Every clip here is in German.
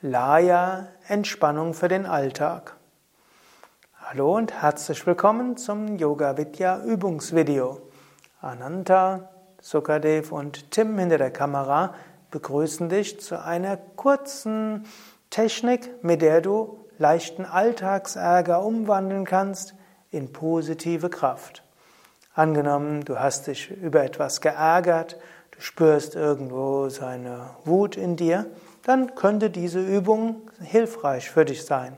Laya Entspannung für den Alltag. Hallo und herzlich willkommen zum Yoga Vidya Übungsvideo. Ananta, Sukadev und Tim hinter der Kamera begrüßen dich zu einer kurzen Technik, mit der du leichten Alltagsärger umwandeln kannst in positive Kraft. Angenommen, du hast dich über etwas geärgert, du spürst irgendwo seine Wut in dir, dann könnte diese Übung hilfreich für dich sein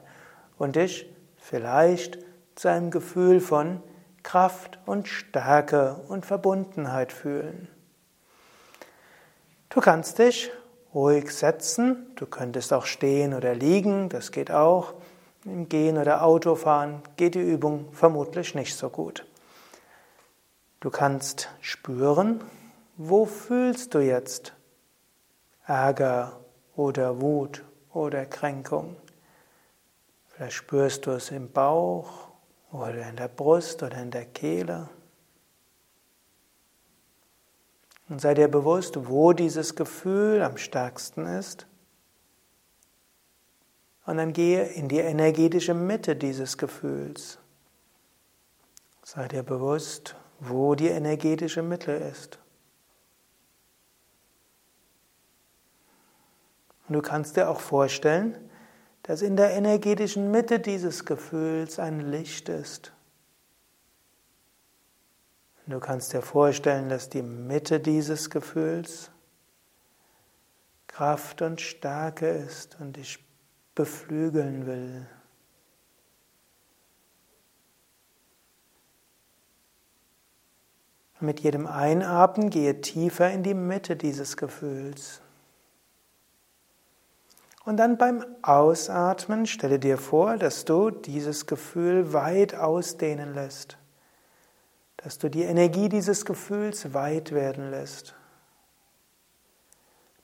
und dich vielleicht zu einem Gefühl von Kraft und Stärke und Verbundenheit fühlen. Du kannst dich ruhig setzen, du könntest auch stehen oder liegen, das geht auch. Im Gehen oder Autofahren geht die Übung vermutlich nicht so gut. Du kannst spüren, wo fühlst du jetzt Ärger oder Wut oder Kränkung. Vielleicht spürst du es im Bauch oder in der Brust oder in der Kehle. Und sei dir bewusst, wo dieses Gefühl am stärksten ist. Und dann gehe in die energetische Mitte dieses Gefühls. Sei dir bewusst, wo die energetische Mitte ist. Und du kannst dir auch vorstellen, dass in der energetischen Mitte dieses Gefühls ein Licht ist. Und du kannst dir vorstellen, dass die Mitte dieses Gefühls Kraft und Stärke ist und dich beflügeln will. Mit jedem Einatmen gehe tiefer in die Mitte dieses Gefühls. Und dann beim Ausatmen stelle dir vor, dass du dieses Gefühl weit ausdehnen lässt, dass du die Energie dieses Gefühls weit werden lässt.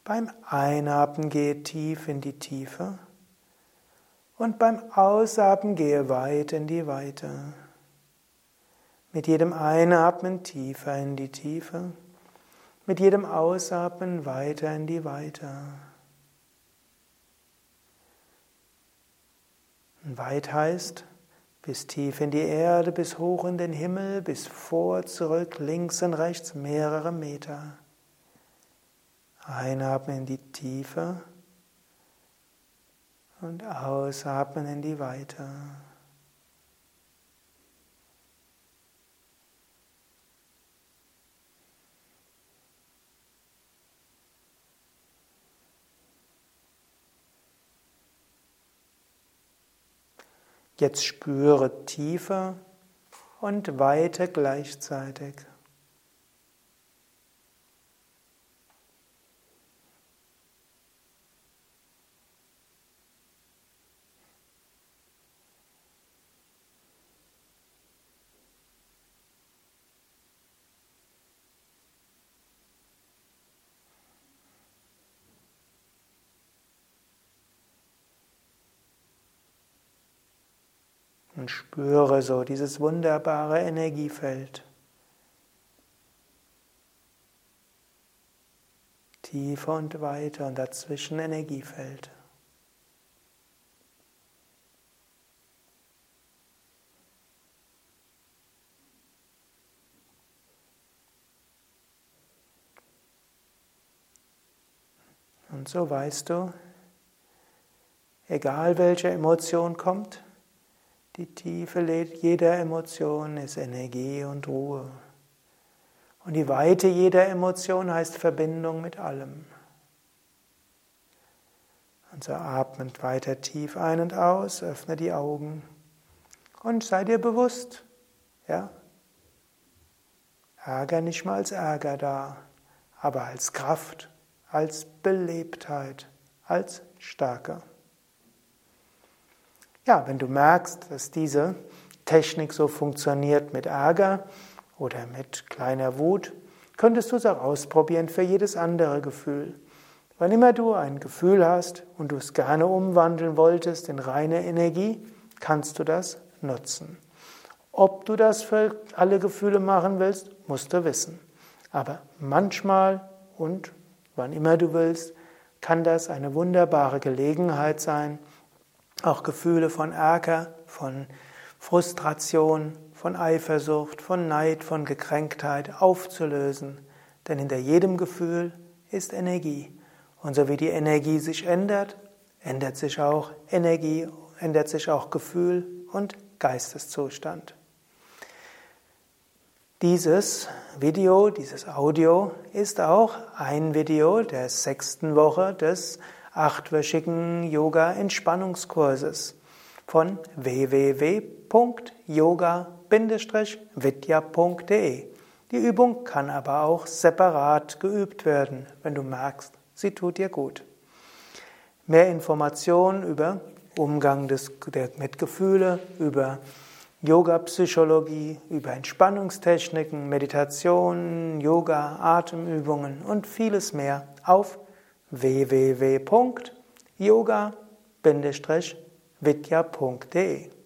Beim Einatmen gehe tief in die Tiefe und beim Ausatmen gehe weit in die Weite. Mit jedem Einatmen tiefer in die Tiefe, mit jedem Ausatmen weiter in die Weite. Weit heißt bis tief in die Erde, bis hoch in den Himmel, bis vor, zurück, links und rechts mehrere Meter. Einatmen in die Tiefe und ausatmen in die Weite. Jetzt spüre Tiefe und Weite gleichzeitig. Und spüre so dieses wunderbare Energiefeld. Tiefer und weiter und dazwischen Energiefeld. Und so weißt du, egal welche Emotion kommt, die Tiefe jeder Emotion ist Energie und Ruhe. Und die Weite jeder Emotion heißt Verbindung mit allem. Und so atmet weiter tief ein und aus, öffne die Augen und sei dir bewusst, ja, Ärger nicht mal als Ärger da, aber als Kraft, als Belebtheit, als Stärke. Ja, wenn du merkst, dass diese Technik so funktioniert mit Ärger oder mit kleiner Wut, könntest du es auch ausprobieren für jedes andere Gefühl. Wann immer du ein Gefühl hast und du es gerne umwandeln wolltest in reine Energie, kannst du das nutzen. Ob du das für alle Gefühle machen willst, musst du wissen. Aber manchmal und wann immer du willst, kann das eine wunderbare Gelegenheit sein, auch Gefühle von Ärger, von Frustration, von Eifersucht, von Neid, von Gekränktheit aufzulösen. Denn hinter jedem Gefühl ist Energie. Und so wie die Energie sich ändert, ändert sich auch Energie, ändert sich auch Gefühl und Geisteszustand. Dieses Video, dieses Audio ist auch ein Video der sechsten Woche des achtwöchigen Yoga-Entspannungskurses von www.yoga-vidya.de. Die Übung kann aber auch separat geübt werden, wenn du merkst, sie tut dir gut. Mehr Informationen über Umgang des, der, mit Gefühle, über Yoga-Psychologie, über Entspannungstechniken, Meditation, Yoga, Atemübungen und vieles mehr auf www.yoga-vidya.de